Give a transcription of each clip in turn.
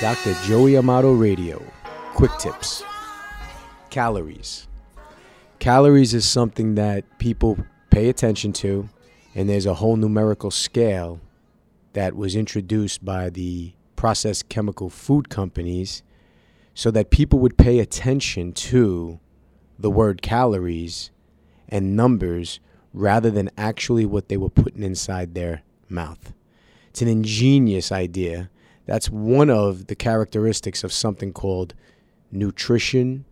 Dr. Joey Amato Radio. Quick tips. Calories. Calories is something that people pay attention to, and there's a whole numerical scale that was introduced by the processed chemical food companies so that people would pay attention to the word calories and numbers rather than actually what they were putting inside their mouth. It's an ingenious idea. That's one of the characteristics of something called nutrition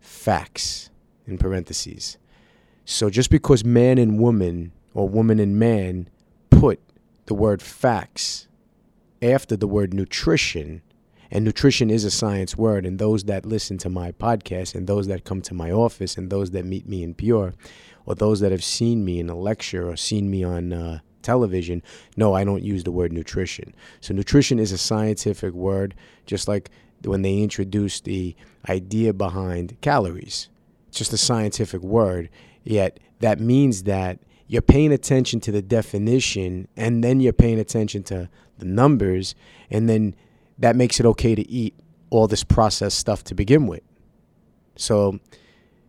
facts, in parentheses. So just because man and woman or woman and man put the word facts after the word nutrition, and nutrition is a science word, and those that listen to my podcast, and those that come to my office, and those that meet me in Pure, or those that have seen me in a lecture or seen me on uh, television, no, I don't use the word nutrition. So, nutrition is a scientific word, just like when they introduced the idea behind calories. It's just a scientific word, yet that means that you're paying attention to the definition and then you're paying attention to the numbers, and then that makes it okay to eat all this processed stuff to begin with. So,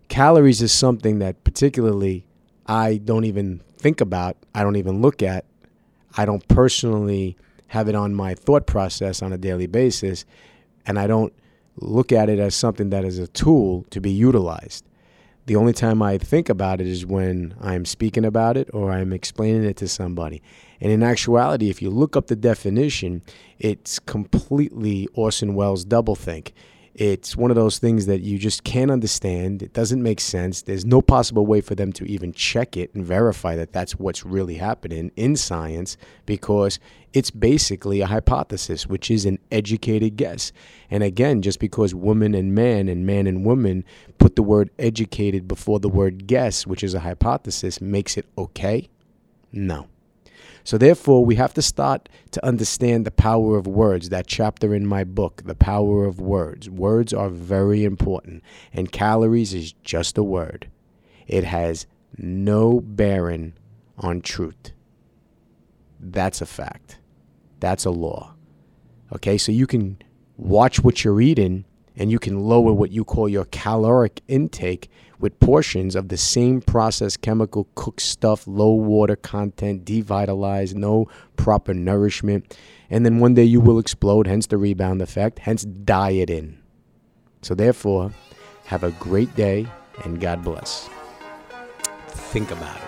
calories is something that particularly I don't even think about, I don't even look at, I don't personally have it on my thought process on a daily basis, and I don't look at it as something that is a tool to be utilized. The only time I think about it is when I'm speaking about it or I'm explaining it to somebody. And in actuality, if you look up the definition, it's completely Orson Welles doublethink. It's one of those things that you just can't understand. It doesn't make sense. There's no possible way for them to even check it and verify that that's what's really happening in science because it's basically a hypothesis, which is an educated guess. And again, just because woman and man and man and woman put the word educated before the word guess, which is a hypothesis, makes it okay? No. So, therefore, we have to start to understand the power of words. That chapter in my book, The Power of Words. Words are very important, and calories is just a word. It has no bearing on truth. That's a fact. That's a law. Okay, so you can watch what you're eating and you can lower what you call your caloric intake with portions of the same processed chemical cooked stuff, low water content, devitalized, no proper nourishment. And then one day you will explode, hence the rebound effect, hence diet in. So, therefore, have a great day and God bless. Think about it.